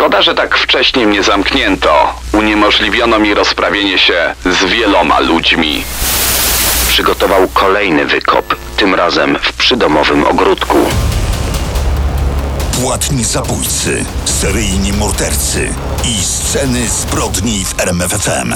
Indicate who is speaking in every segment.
Speaker 1: Szkoda, że tak wcześnie mnie zamknięto. Uniemożliwiono mi rozprawienie się z wieloma ludźmi.
Speaker 2: Przygotował kolejny wykop, tym razem w przydomowym ogródku.
Speaker 3: Płatni zabójcy, seryjni mordercy i sceny zbrodni w RMFFM.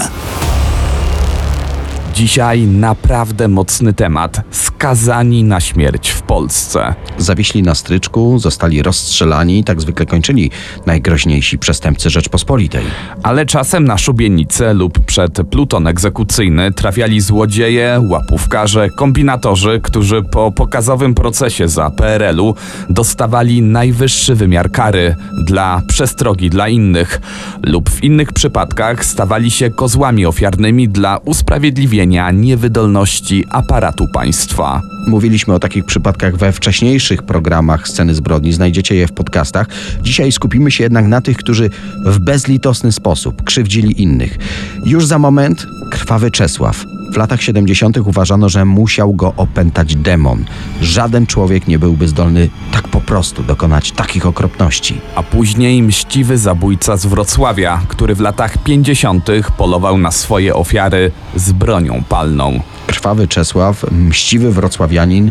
Speaker 4: Dzisiaj naprawdę mocny temat. Skazani na śmierć w Polsce.
Speaker 5: Zawieśli na stryczku, zostali rozstrzelani, tak zwykle kończyli najgroźniejsi przestępcy Rzeczpospolitej.
Speaker 4: Ale czasem na szubienicę lub przed pluton egzekucyjny trafiali złodzieje, łapówkarze, kombinatorzy, którzy po pokazowym procesie za PRL-u dostawali najwyższy wymiar kary dla przestrogi dla innych, lub w innych przypadkach stawali się kozłami ofiarnymi dla usprawiedliwienia niewydolności aparatu państwa.
Speaker 5: Mówiliśmy o takich przypadkach we wcześniejszych programach Sceny Zbrodni, znajdziecie je w podcastach. Dzisiaj skupimy się jednak na tych, którzy w bezlitosny sposób krzywdzili innych. Już za moment krwawy Czesław. W latach 70. uważano, że musiał go opętać demon. Żaden człowiek nie byłby zdolny tak po prostu dokonać takich okropności.
Speaker 4: A później mściwy zabójca z Wrocławia, który w latach 50. polował na swoje ofiary z bronią palną.
Speaker 5: Krwawy Czesław, mściwy wrocławianin,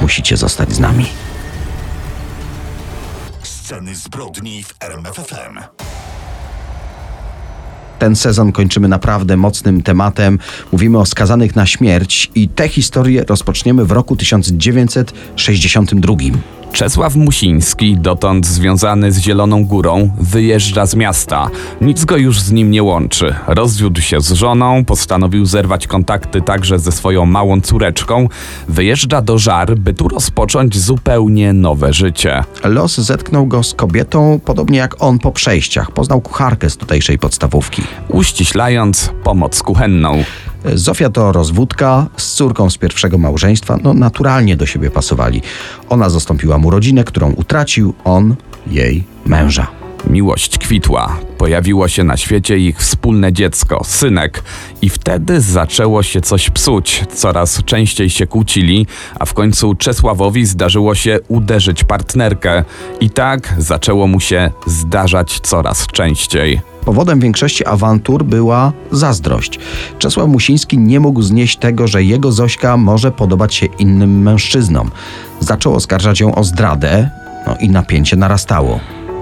Speaker 5: musicie zostać z nami.
Speaker 3: Sceny zbrodni w RMFFM.
Speaker 5: Ten sezon kończymy naprawdę mocnym tematem. Mówimy o skazanych na śmierć i tę historię rozpoczniemy w roku 1962.
Speaker 4: Czesław Musiński, dotąd związany z Zieloną Górą, wyjeżdża z miasta. Nic go już z nim nie łączy. Rozwiódł się z żoną, postanowił zerwać kontakty także ze swoją małą córeczką. Wyjeżdża do Żar, by tu rozpocząć zupełnie nowe życie.
Speaker 5: Los zetknął go z kobietą, podobnie jak on po przejściach. Poznał kucharkę z tutejszej podstawówki.
Speaker 4: Uściślając, pomoc kuchenną.
Speaker 5: Zofia to rozwódka z córką z pierwszego małżeństwa, no naturalnie do siebie pasowali. Ona zastąpiła mu rodzinę, którą utracił, on jej męża.
Speaker 4: Miłość kwitła. Pojawiło się na świecie ich wspólne dziecko, synek, i wtedy zaczęło się coś psuć. Coraz częściej się kłócili, a w końcu Czesławowi zdarzyło się uderzyć partnerkę, i tak zaczęło mu się zdarzać coraz częściej.
Speaker 5: Powodem większości awantur była zazdrość. Czesław Musiński nie mógł znieść tego, że jego Zośka może podobać się innym mężczyznom. Zaczął oskarżać ją o zdradę, no i napięcie narastało.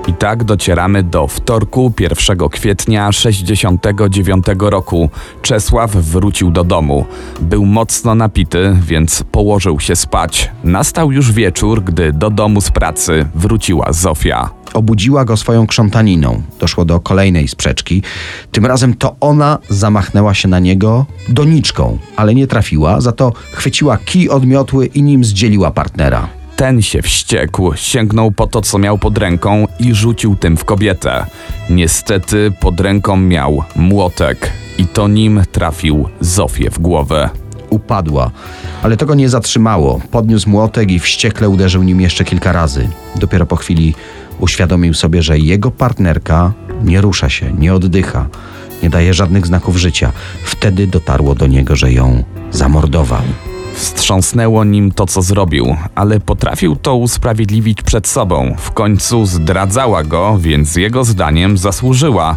Speaker 4: I tak docieramy do wtorku 1 kwietnia 69 roku. Czesław wrócił do domu. Był mocno napity, więc położył się spać. Nastał już wieczór, gdy do domu z pracy wróciła Zofia.
Speaker 5: Obudziła go swoją krzątaniną. Doszło do kolejnej sprzeczki. Tym razem to ona zamachnęła się na niego doniczką, ale nie trafiła, za to chwyciła kij od miotły i nim zdzieliła partnera.
Speaker 4: Ten się wściekł, sięgnął po to, co miał pod ręką i rzucił tym w kobietę. Niestety pod ręką miał młotek i to nim trafił Zofię w głowę.
Speaker 5: Upadła, ale to go nie zatrzymało. Podniósł młotek i wściekle uderzył nim jeszcze kilka razy. Dopiero po chwili uświadomił sobie, że jego partnerka nie rusza się, nie oddycha, nie daje żadnych znaków życia. Wtedy dotarło do niego, że ją zamordował.
Speaker 4: Wstrząsnęło nim to, co zrobił, ale potrafił to usprawiedliwić przed sobą. W końcu zdradzała go, więc jego zdaniem zasłużyła.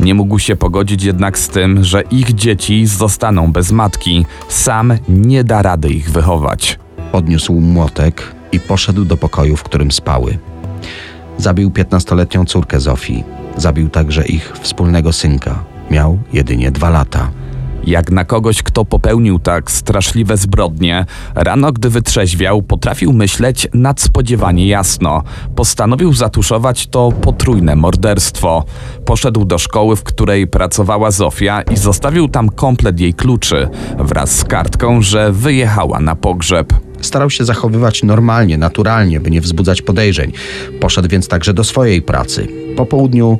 Speaker 4: Nie mógł się pogodzić jednak z tym, że ich dzieci zostaną bez matki. Sam nie da rady ich wychować.
Speaker 5: Podniósł młotek i poszedł do pokoju, w którym spały. Zabił 15-letnią córkę Zofii. Zabił także ich wspólnego synka. Miał jedynie dwa lata.
Speaker 4: Jak na kogoś, kto popełnił tak straszliwe zbrodnie, rano, gdy wytrzeźwiał, potrafił myśleć nadspodziewanie jasno. Postanowił zatuszować to potrójne morderstwo. Poszedł do szkoły, w której pracowała Zofia i zostawił tam komplet jej kluczy wraz z kartką, że wyjechała na pogrzeb.
Speaker 5: Starał się zachowywać normalnie, naturalnie, by nie wzbudzać podejrzeń. Poszedł więc także do swojej pracy. Po południu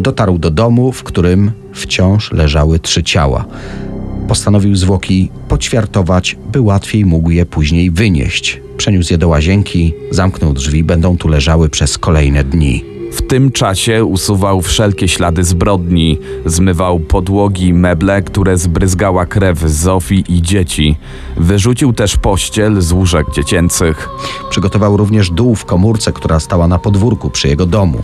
Speaker 5: dotarł do domu, w którym wciąż leżały trzy ciała. Postanowił zwłoki poćwiartować, by łatwiej mógł je później wynieść. Przeniósł je do łazienki, zamknął drzwi, będą tu leżały przez kolejne dni.
Speaker 4: W tym czasie usuwał wszelkie ślady zbrodni, zmywał podłogi, meble, które zbryzgała krew Zofii i dzieci. Wyrzucił też pościel z łóżek dziecięcych.
Speaker 5: Przygotował również dół w komórce, która stała na podwórku przy jego domu.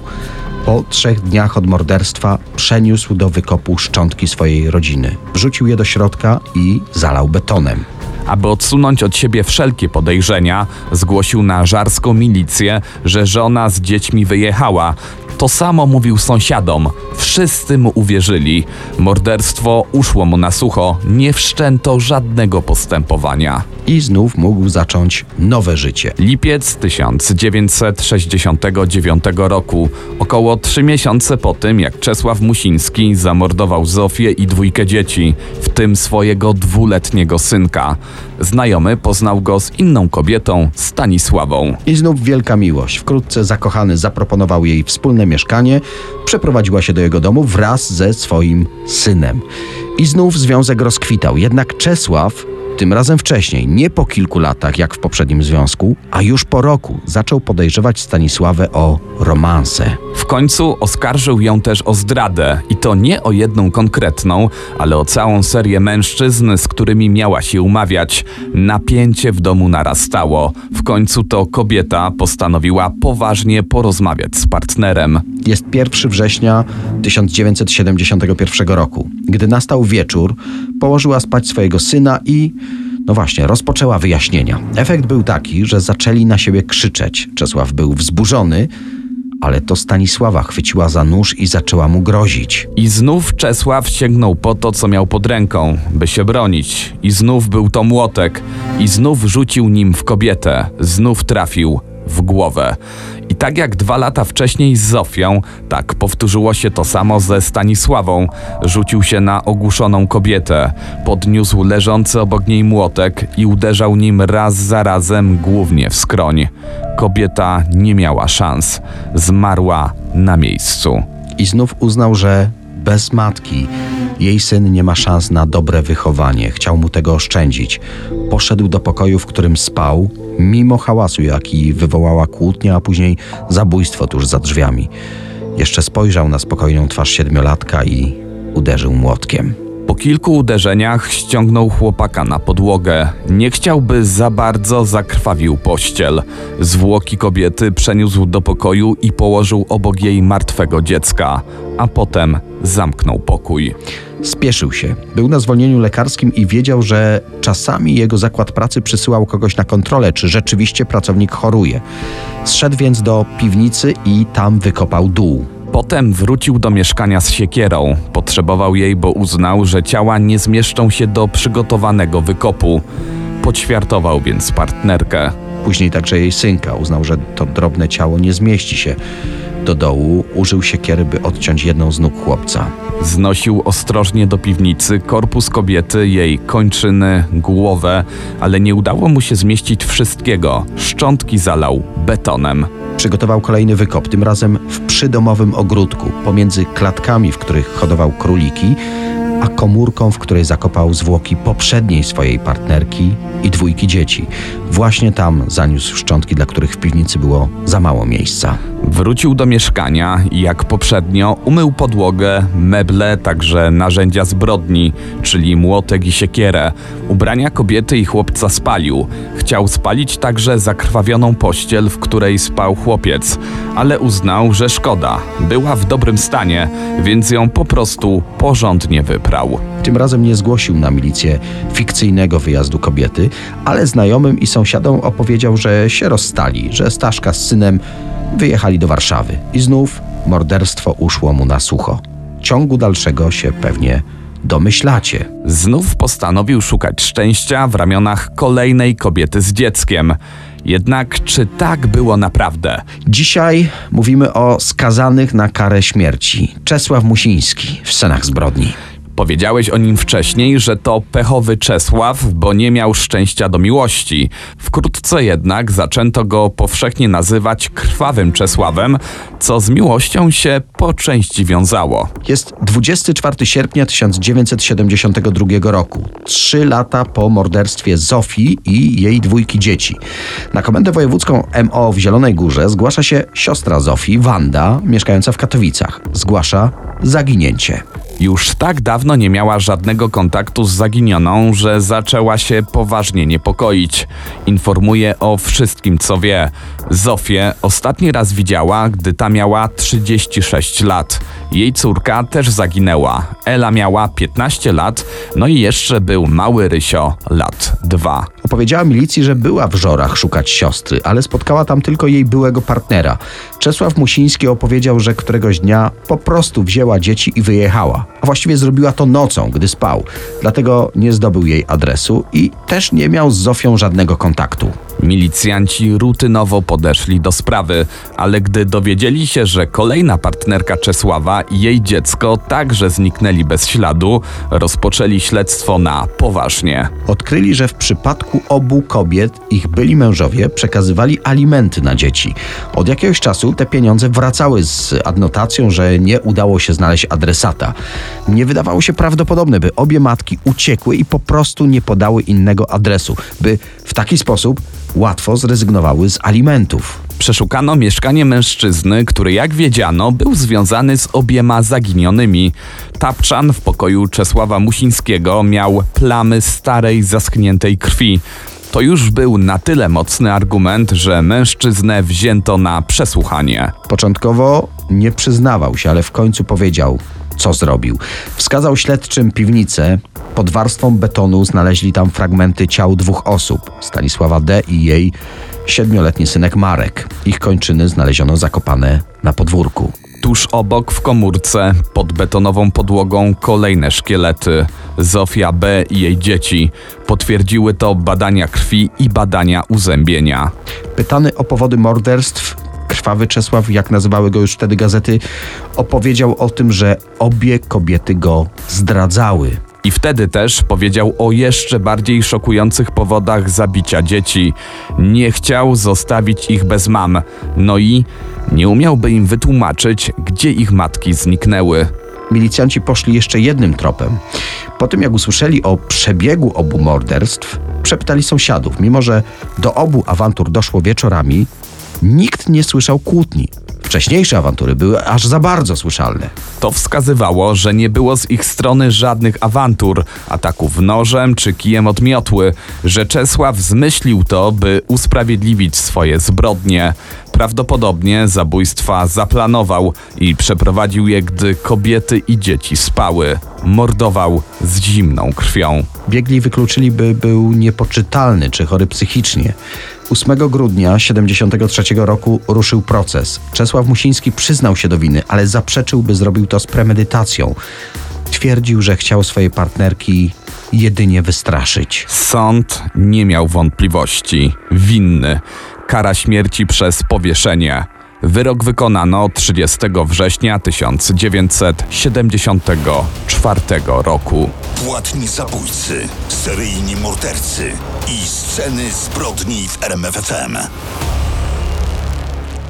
Speaker 5: Po trzech dniach od morderstwa przeniósł do wykopu szczątki swojej rodziny. Wrzucił je do środka i zalał betonem.
Speaker 4: Aby odsunąć od siebie wszelkie podejrzenia, zgłosił na żarską milicję, że żona z dziećmi wyjechała. To samo mówił sąsiadom. Wszyscy mu uwierzyli. Morderstwo uszło mu na sucho, nie wszczęto żadnego postępowania.
Speaker 5: I znów mógł zacząć nowe życie.
Speaker 4: Lipiec 1969 roku, około trzy miesiące po tym, jak Czesław Musiński zamordował Zofię i dwójkę dzieci, w tym swojego dwuletniego synka. Znajomy poznał go z inną kobietą, Stanisławą.
Speaker 5: I znów wielka miłość. Wkrótce zakochany zaproponował jej wspólne mieszkanie, przeprowadziła się do jego domu wraz ze swoim synem. I znów związek rozkwitał. Jednak Czesław, tym razem wcześniej, nie po kilku latach jak w poprzednim związku, a już po roku, zaczął podejrzewać Stanisławę o romanse.
Speaker 4: W końcu oskarżył ją też o zdradę i to nie o jedną konkretną, ale o całą serię mężczyzn, z którymi miała się umawiać. Napięcie w domu narastało. W końcu to kobieta postanowiła poważnie porozmawiać z partnerem.
Speaker 5: Jest 1 września 1971 roku. Gdy nastał wieczór, położyła spać swojego syna i, no właśnie, rozpoczęła wyjaśnienia. Efekt był taki, że zaczęli na siebie krzyczeć. Czesław był wzburzony, ale to Stanisława chwyciła za nóż i zaczęła mu grozić.
Speaker 4: I znów Czesław sięgnął po to, co miał pod ręką, by się bronić. I znów był to młotek. I znów rzucił nim w kobietę. Znów trafił w głowę. Tak jak dwa lata wcześniej z Zofią, tak powtórzyło się to samo ze Stanisławą. Rzucił się na ogłuszoną kobietę, podniósł leżący obok niej młotek i uderzał nim raz za razem głównie w skroń. Kobieta nie miała szans. Zmarła na miejscu.
Speaker 5: I znów uznał, że bez matki jej syn nie ma szans na dobre wychowanie. Chciał mu tego oszczędzić. Poszedł do pokoju, w którym spał, mimo hałasu, jaki wywołała kłótnia, a później zabójstwo tuż za drzwiami. Jeszcze spojrzał na spokojną twarz siedmiolatka i uderzył młotkiem.
Speaker 4: Po kilku uderzeniach ściągnął chłopaka na podłogę. Nie chciałby za bardzo zakrwawił pościel. Zwłoki kobiety przeniósł do pokoju i położył obok jej martwego dziecka, a potem zamknął pokój.
Speaker 5: Spieszył się. Był na zwolnieniu lekarskim i wiedział, że czasami jego zakład pracy przysyłał kogoś na kontrolę, czy rzeczywiście pracownik choruje. Zszedł więc do piwnicy i tam wykopał dół.
Speaker 4: Potem wrócił do mieszkania z siekierą. Potrzebował jej, bo uznał, że ciała nie zmieszczą się do przygotowanego wykopu. Poćwiartował więc partnerkę.
Speaker 5: Później także jej synka uznał, że to drobne ciało nie zmieści się do dołu. Użył siekiery, by odciąć jedną z nóg chłopca.
Speaker 4: Znosił ostrożnie do piwnicy korpus kobiety, jej kończyny, głowę, ale nie udało mu się zmieścić wszystkiego. Szczątki zalał betonem.
Speaker 5: Przygotował kolejny wykop, tym razem w przydomowym ogródku, pomiędzy klatkami, w których hodował króliki, a komórką, w której zakopał zwłoki poprzedniej swojej partnerki i dwójki dzieci. Właśnie tam zaniósł szczątki, dla których w piwnicy było za mało miejsca.
Speaker 4: Wrócił do mieszkania i jak poprzednio umył podłogę, meble, także narzędzia zbrodni, czyli młotek i siekierę. Ubrania kobiety i chłopca spalił. Chciał spalić także zakrwawioną pościel, w której spał chłopiec, ale uznał, że szkoda. Była w dobrym stanie, więc ją po prostu porządnie wyprał.
Speaker 5: Tym razem nie zgłosił na milicję fikcyjnego wyjazdu kobiety, ale znajomym i sąsiadom opowiedział, że się rozstali, że Staszka z synem wyjechali do Warszawy. I znów morderstwo uszło mu na sucho. Ciągu dalszego się pewnie domyślacie.
Speaker 4: Znów postanowił szukać szczęścia w ramionach kolejnej kobiety z dzieckiem. Jednak czy tak było naprawdę?
Speaker 5: Dzisiaj mówimy o skazanych na karę śmierci. Czesław Musiński w scenach zbrodni.
Speaker 4: Powiedziałeś o nim wcześniej, że to pechowy Czesław, bo nie miał szczęścia do miłości. Wkrótce jednak zaczęto go powszechnie nazywać krwawym Czesławem, co z miłością się po części wiązało.
Speaker 5: Jest 24 sierpnia 1972 roku, trzy lata po morderstwie Zofii i jej dwójki dzieci. Na komendę wojewódzką MO w Zielonej Górze zgłasza się siostra Zofii, Wanda, mieszkająca w Katowicach. Zgłasza zaginięcie.
Speaker 4: Już tak dawno nie miała żadnego kontaktu z zaginioną, że zaczęła się poważnie niepokoić. Informuje o wszystkim, co wie. Zofię ostatni raz widziała, gdy ta miała 36 lat. Jej córka też zaginęła. Ela miała 15 lat, no i jeszcze był mały Rysio, lat 2.
Speaker 5: Opowiedziała milicji, że była w Żorach szukać siostry, ale spotkała tam tylko jej byłego partnera. Czesław Musiński opowiedział, że któregoś dnia po prostu wzięła dzieci i wyjechała. A właściwie zrobiła to nocą, gdy spał. Dlatego nie zdobył jej adresu i też nie miał z Zofią żadnego kontaktu.
Speaker 4: Milicjanci rutynowo podeszli do sprawy, ale gdy dowiedzieli się, że kolejna partnerka Czesława i jej dziecko także zniknęli bez śladu, rozpoczęli śledztwo na poważnie.
Speaker 5: Odkryli, że w przypadku obu kobiet ich byli mężowie przekazywali alimenty na dzieci. Od jakiegoś czasu te pieniądze wracały z adnotacją, że nie udało się znaleźć adresata. Nie wydawało się prawdopodobne, by obie matki uciekły i po prostu nie podały innego adresu, by w taki sposób łatwo zrezygnowały z alimentów.
Speaker 4: Przeszukano mieszkanie mężczyzny, który jak wiedziano był związany z obiema zaginionymi. Tapczan w pokoju Czesława Musińskiego miał plamy starej, zaschniętej krwi. To już był na tyle mocny argument, że mężczyznę wzięto na przesłuchanie.
Speaker 5: Początkowo nie przyznawał się, ale w końcu powiedział, co zrobił. Wskazał śledczym piwnicę. Pod warstwą betonu znaleźli tam fragmenty ciał dwóch osób: Stanisława D. i jej siedmioletni synek Marek. Ich kończyny znaleziono zakopane na podwórku.
Speaker 4: Tuż obok w komórce, pod betonową podłogą, kolejne szkielety. Zofia B. i jej dzieci. Potwierdziły to badania krwi i badania uzębienia.
Speaker 5: Pytany o powody morderstw, krwawy Czesław, jak nazywały go już wtedy gazety, opowiedział o tym, że obie kobiety go zdradzały.
Speaker 4: I wtedy też powiedział o jeszcze bardziej szokujących powodach zabicia dzieci. Nie chciał zostawić ich bez mam, no i nie umiałby im wytłumaczyć, gdzie ich matki zniknęły.
Speaker 5: Milicjanci poszli jeszcze jednym tropem. Po tym, jak usłyszeli o przebiegu obu morderstw, przepytali sąsiadów. Mimo, że do obu awantur doszło wieczorami, nikt nie słyszał kłótni. Wcześniejsze awantury były aż za bardzo słyszalne.
Speaker 4: To wskazywało, że nie było z ich strony żadnych awantur, ataków nożem czy kijem od miotły, że Czesław zmyślił to, by usprawiedliwić swoje zbrodnie. Prawdopodobnie zabójstwa zaplanował i przeprowadził je, gdy kobiety i dzieci spały. Mordował z zimną krwią.
Speaker 5: Biegli wykluczyli, by był niepoczytalny czy chory psychicznie. 8 grudnia 73 roku ruszył proces. Czesław Musiński przyznał się do winy, ale zaprzeczył, by zrobił to z premedytacją. Twierdził, że chciał swojej partnerki jedynie wystraszyć.
Speaker 4: Sąd nie miał wątpliwości. Winny. Kara śmierci przez powieszenie. Wyrok wykonano 30 września 1974 roku.
Speaker 3: Płatni zabójcy, seryjni mordercy i sceny zbrodni w RMFFM.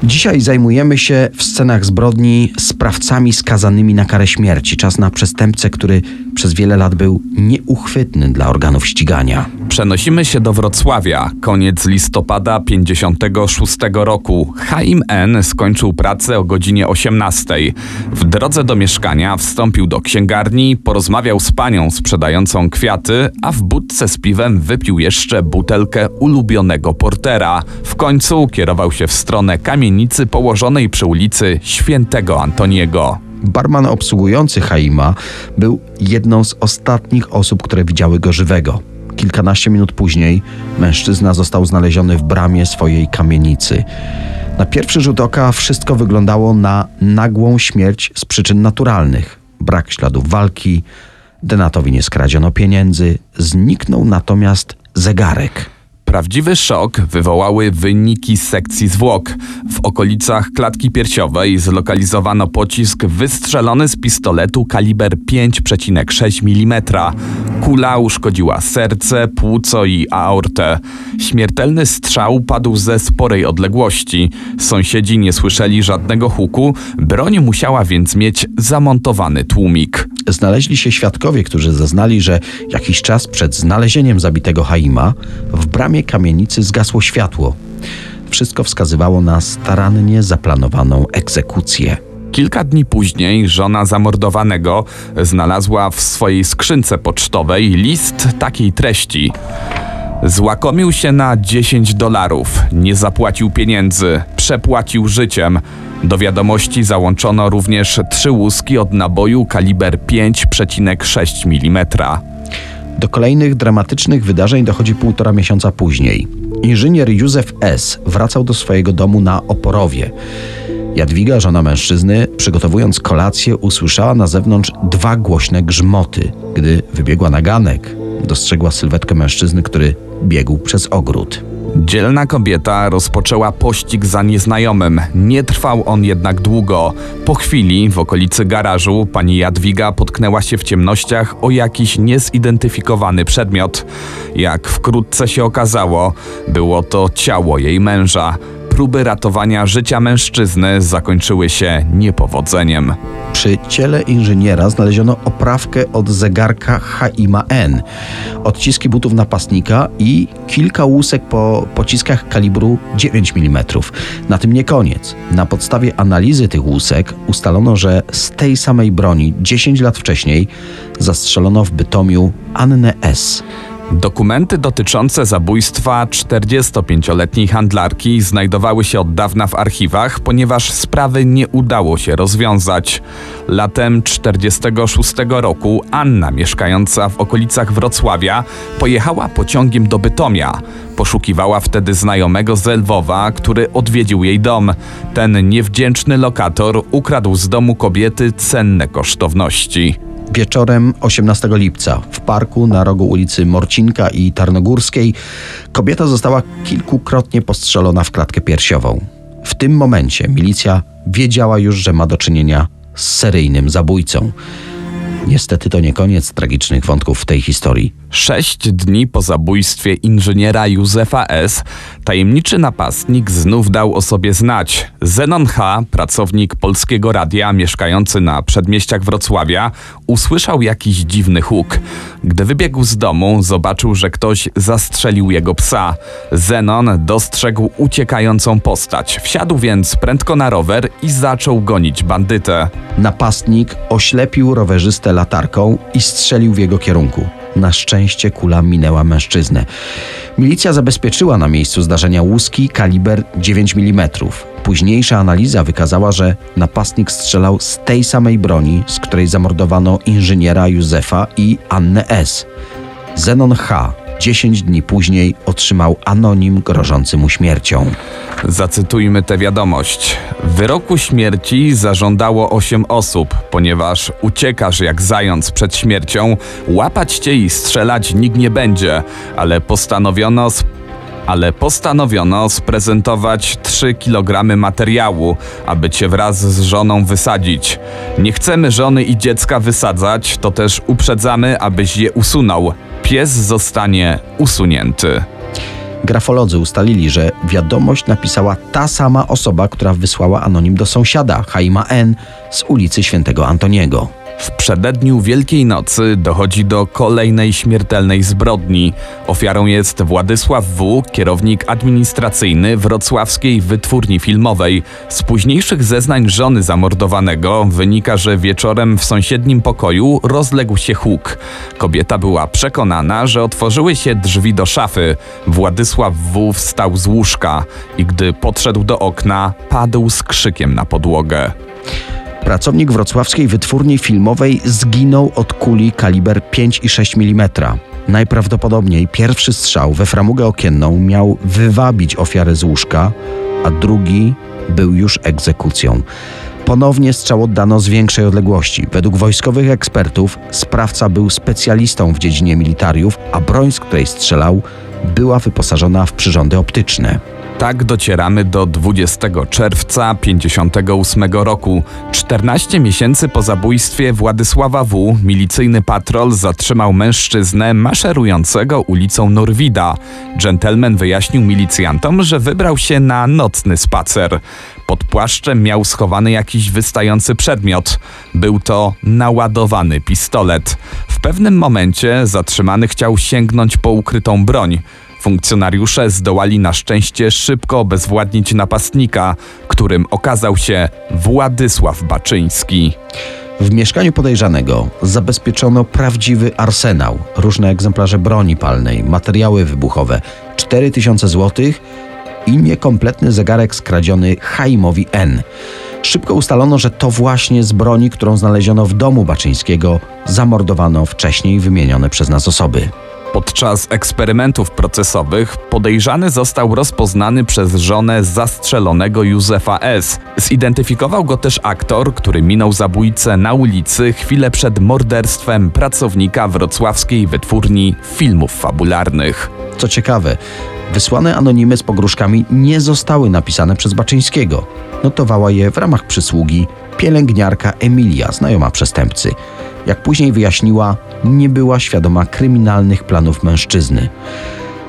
Speaker 5: Dzisiaj zajmujemy się w scenach zbrodni sprawcami skazanymi na karę śmierci. Czas na przestępcę, który przez wiele lat był nieuchwytny dla organów ścigania.
Speaker 4: Przenosimy się do Wrocławia. Koniec listopada 56 roku. Chaim N. skończył pracę o godzinie 18. W drodze do mieszkania wstąpił do księgarni, porozmawiał z panią sprzedającą kwiaty, a w budce z piwem wypił jeszcze butelkę ulubionego portera. W końcu kierował się w stronę położonej przy ulicy Świętego Antoniego.
Speaker 5: Barman obsługujący Haima był jedną z ostatnich osób, które widziały go żywego. Kilkanaście minut później mężczyzna został znaleziony w bramie swojej kamienicy. Na pierwszy rzut oka wszystko wyglądało na nagłą śmierć z przyczyn naturalnych. Brak śladów walki, Denatowi nie skradziono pieniędzy, zniknął natomiast zegarek.
Speaker 4: Prawdziwy szok wywołały wyniki sekcji zwłok. W okolicach klatki piersiowej zlokalizowano pocisk wystrzelony z pistoletu kaliber 5,6 mm. Kula uszkodziła serce, płuco i aortę. Śmiertelny strzał padł ze sporej odległości. Sąsiedzi nie słyszeli żadnego huku, broń musiała więc mieć zamontowany tłumik.
Speaker 5: Znaleźli się świadkowie, którzy zeznali, że jakiś czas przed znalezieniem zabitego Haima w bramie kamienicy zgasło światło. Wszystko wskazywało na starannie zaplanowaną egzekucję.
Speaker 4: Kilka dni później żona zamordowanego znalazła w swojej skrzynce pocztowej list takiej treści. Złakomił się na 10 dolarów, nie zapłacił pieniędzy, przepłacił życiem. Do wiadomości załączono również trzy łuski od naboju kaliber 5,6 mm.
Speaker 5: Do kolejnych dramatycznych wydarzeń dochodzi półtora miesiąca później. Inżynier Józef S. wracał do swojego domu na Oporowie. Jadwiga, żona mężczyzny, przygotowując kolację, usłyszała na zewnątrz dwa głośne grzmoty. Gdy wybiegła na ganek, dostrzegła sylwetkę mężczyzny, który biegł przez ogród.
Speaker 4: Dzielna kobieta rozpoczęła pościg za nieznajomym. Nie trwał on jednak długo. Po chwili w okolicy garażu pani Jadwiga potknęła się w ciemnościach o jakiś niezidentyfikowany przedmiot. Jak wkrótce się okazało, było to ciało jej męża. Próby ratowania życia mężczyzny zakończyły się niepowodzeniem.
Speaker 5: Przy ciele inżyniera znaleziono oprawkę od zegarka Haima N, odciski butów napastnika i kilka łusek po pociskach kalibru 9 mm. Na tym nie koniec. Na podstawie analizy tych łusek ustalono, że z tej samej broni 10 lat wcześniej zastrzelono w Bytomiu Annę S.
Speaker 4: Dokumenty dotyczące zabójstwa 45-letniej handlarki znajdowały się od dawna w archiwach, ponieważ sprawy nie udało się rozwiązać. Latem 46 roku Anna, mieszkająca w okolicach Wrocławia, pojechała pociągiem do Bytomia. Poszukiwała wtedy znajomego z Lwowa, który odwiedził jej dom. Ten niewdzięczny lokator ukradł z domu kobiety cenne kosztowności.
Speaker 5: Wieczorem 18 lipca w parku na rogu ulicy Morcinka i Tarnogórskiej kobieta została kilkukrotnie postrzelona w klatkę piersiową. W tym momencie milicja wiedziała już, że ma do czynienia z seryjnym zabójcą. Niestety to nie koniec tragicznych wątków w tej historii.
Speaker 4: Sześć dni po zabójstwie inżyniera Józefa S., tajemniczy napastnik znów dał o sobie znać. Zenon H., pracownik polskiego radia mieszkający na przedmieściach Wrocławia, usłyszał jakiś dziwny huk. Gdy wybiegł z domu, zobaczył, że ktoś zastrzelił jego psa. Zenon dostrzegł uciekającą postać. Wsiadł więc prędko na rower i zaczął gonić bandytę.
Speaker 5: Napastnik oślepił rowerzystę latarką i strzelił w jego kierunku. Na szczęście kula minęła mężczyznę. Milicja zabezpieczyła na miejscu zdarzenia łuski kaliber 9 mm. Późniejsza analiza wykazała, że napastnik strzelał z tej samej broni, z której zamordowano inżyniera Józefa i Annę S. Zenon H. 10 dni później otrzymał anonim grożący mu śmiercią.
Speaker 4: Zacytujmy tę wiadomość. Wyroku śmierci zażądało osiem osób, ponieważ uciekasz jak zając przed śmiercią, łapać cię i strzelać nikt nie będzie, ale postanowiono ale postanowiono sprezentować 3 kg materiału, aby cię wraz z żoną wysadzić. Nie chcemy żony i dziecka wysadzać, to też uprzedzamy, abyś je usunął. Pies zostanie usunięty.
Speaker 5: Grafolodzy ustalili, że wiadomość napisała ta sama osoba, która wysłała anonim do sąsiada, Haima N. z ulicy Świętego Antoniego.
Speaker 4: W przededniu Wielkiej Nocy dochodzi do kolejnej śmiertelnej zbrodni. Ofiarą jest Władysław W., kierownik administracyjny wrocławskiej wytwórni filmowej. Z późniejszych zeznań żony zamordowanego wynika, że wieczorem w sąsiednim pokoju rozległ się huk. Kobieta była przekonana, że otworzyły się drzwi do szafy. Władysław W. wstał z łóżka i gdy podszedł do okna, padł z krzykiem na podłogę.
Speaker 5: Pracownik wrocławskiej wytwórni filmowej zginął od kuli kaliber 5,6 mm. Najprawdopodobniej pierwszy strzał we framugę okienną miał wywabić ofiarę z łóżka, a drugi był już egzekucją. Ponownie strzał oddano z większej odległości. Według wojskowych ekspertów sprawca był specjalistą w dziedzinie militariów, a broń, z której strzelał, była wyposażona w przyrządy optyczne.
Speaker 4: Tak docieramy do 20 czerwca 58 roku. 14 miesięcy po zabójstwie Władysława W. milicyjny patrol zatrzymał mężczyznę maszerującego ulicą Norwida. Dżentelmen wyjaśnił milicjantom, że wybrał się na nocny spacer. Pod płaszczem miał schowany jakiś wystający przedmiot. Był to naładowany pistolet. W pewnym momencie zatrzymany chciał sięgnąć po ukrytą broń. Funkcjonariusze zdołali na szczęście szybko obezwładnić napastnika, którym okazał się Władysław Baczyński.
Speaker 5: W mieszkaniu podejrzanego zabezpieczono prawdziwy arsenał, różne egzemplarze broni palnej, materiały wybuchowe, 4000 zł i niekompletny zegarek skradziony Chaimowi N. Szybko ustalono, że to właśnie z broni, którą znaleziono w domu Baczyńskiego, zamordowano wcześniej wymienione przez nas osoby.
Speaker 4: Podczas eksperymentów procesowych podejrzany został rozpoznany przez żonę zastrzelonego Józefa S. Zidentyfikował go też aktor, który minął zabójcę na ulicy chwilę przed morderstwem pracownika wrocławskiej wytwórni filmów fabularnych.
Speaker 5: Co ciekawe, wysłane anonimy z pogróżkami nie zostały napisane przez Baczyńskiego. Notowała je w ramach przysługi pielęgniarka Emilia, znajoma przestępcy. Jak później wyjaśniła, nie była świadoma kryminalnych planów mężczyzny.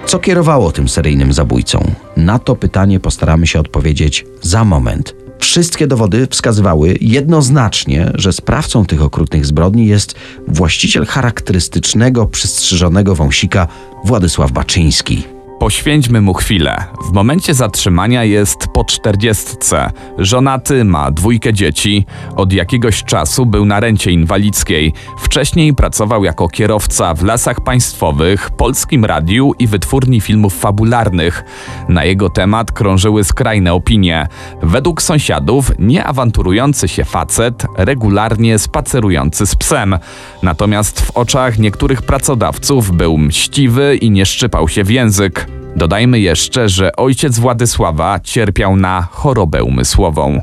Speaker 5: Co kierowało tym seryjnym zabójcą? Na to pytanie postaramy się odpowiedzieć za moment. Wszystkie dowody wskazywały jednoznacznie, że sprawcą tych okrutnych zbrodni jest właściciel charakterystycznego, przystrzyżonego wąsika Władysław Baczyński.
Speaker 4: Poświęćmy mu chwilę. W momencie zatrzymania jest po czterdziestce. Żonaty, ma dwójkę dzieci. Od jakiegoś czasu był na rencie inwalidzkiej. Wcześniej pracował jako kierowca w lasach państwowych, polskim radiu i wytwórni filmów fabularnych. Na jego temat krążyły skrajne opinie. Według sąsiadów nieawanturujący się facet, regularnie spacerujący z psem. Natomiast w oczach niektórych pracodawców był mściwy i nie szczypał się w język. Dodajmy jeszcze, że ojciec Władysława cierpiał na chorobę umysłową.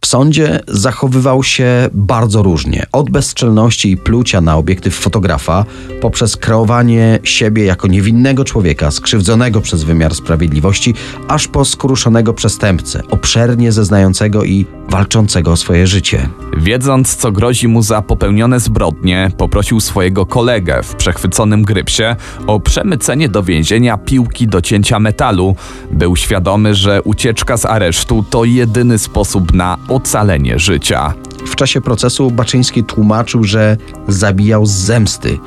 Speaker 5: W sądzie zachowywał się bardzo różnie. Od bezczelności i plucia na obiektyw fotografa, poprzez kreowanie siebie jako niewinnego człowieka, skrzywdzonego przez wymiar sprawiedliwości, aż po skruszonego przestępcę, obszernie zeznającego i walczącego o swoje życie.
Speaker 4: Wiedząc, co grozi mu za popełnione zbrodnie, poprosił swojego kolegę w przechwyconym grypsie o przemycenie do więzienia piłki do cięcia metalu. Był świadomy, że ucieczka z aresztu to jedyny sposób na ocalenie życia.
Speaker 5: W czasie procesu Baczyński tłumaczył, że zabijał z zemsty.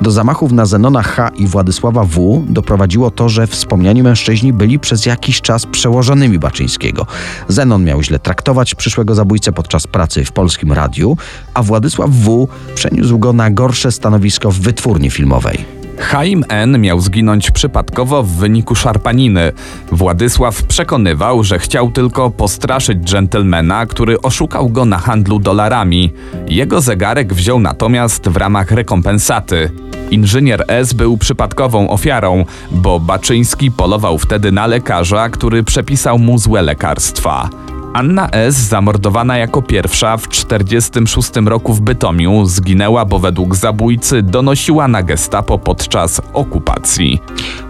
Speaker 5: Do zamachów na Zenona H. i Władysława W. doprowadziło to, że wspomniani mężczyźni byli przez jakiś czas przełożonymi Baczyńskiego. Zenon miał źle traktować przyszłego zabójcę podczas pracy w polskim radiu, a Władysław W. przeniósł go na gorsze stanowisko w wytwórni filmowej.
Speaker 4: Chaim N. miał zginąć przypadkowo w wyniku szarpaniny. Władysław przekonywał, że chciał tylko postraszyć dżentelmena, który oszukał go na handlu dolarami. Jego zegarek wziął natomiast w ramach rekompensaty. Inżynier S. był przypadkową ofiarą, bo Baczyński polował wtedy na lekarza, który przepisał mu złe lekarstwa. Anna S., zamordowana jako pierwsza w 1946 roku w Bytomiu, zginęła, bo według zabójcy donosiła na gestapo podczas okupacji.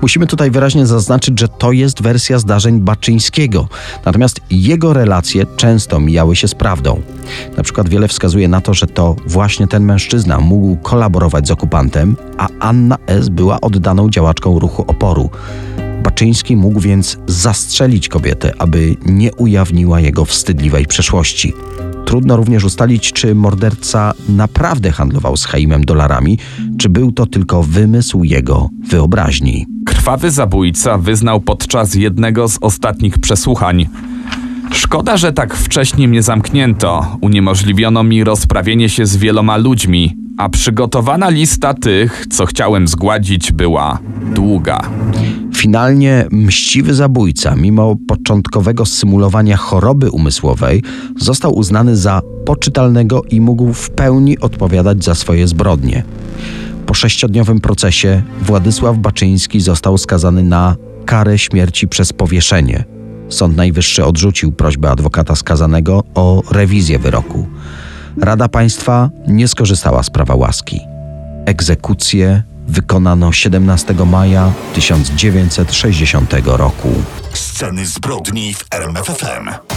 Speaker 5: Musimy tutaj wyraźnie zaznaczyć, że to jest wersja zdarzeń Baczyńskiego, natomiast jego relacje często mijały się z prawdą. Na przykład wiele wskazuje na to, że to właśnie ten mężczyzna mógł kolaborować z okupantem, a Anna S. była oddaną działaczką ruchu oporu. Baczyński mógł więc zastrzelić kobietę, aby nie ujawniła jego wstydliwej przeszłości. Trudno również ustalić, czy morderca naprawdę handlował z Chaimem dolarami, czy był to tylko wymysł jego wyobraźni.
Speaker 4: Krwawy zabójca wyznał podczas jednego z ostatnich przesłuchań. Szkoda, że tak wcześnie mnie zamknięto. Uniemożliwiono mi rozprawienie się z wieloma ludźmi, a przygotowana lista tych, co chciałem zgładzić, była długa.
Speaker 5: Finalnie mściwy zabójca, mimo początkowego symulowania choroby umysłowej, został uznany za poczytalnego i mógł w pełni odpowiadać za swoje zbrodnie. Po sześciodniowym procesie Władysław Baczyński został skazany na karę śmierci przez powieszenie. Sąd Najwyższy odrzucił prośbę adwokata skazanego o rewizję wyroku. Rada Państwa nie skorzystała z prawa łaski. Egzekucję wykonano 17 maja 1960 roku.
Speaker 3: Sceny zbrodni w RMFFM.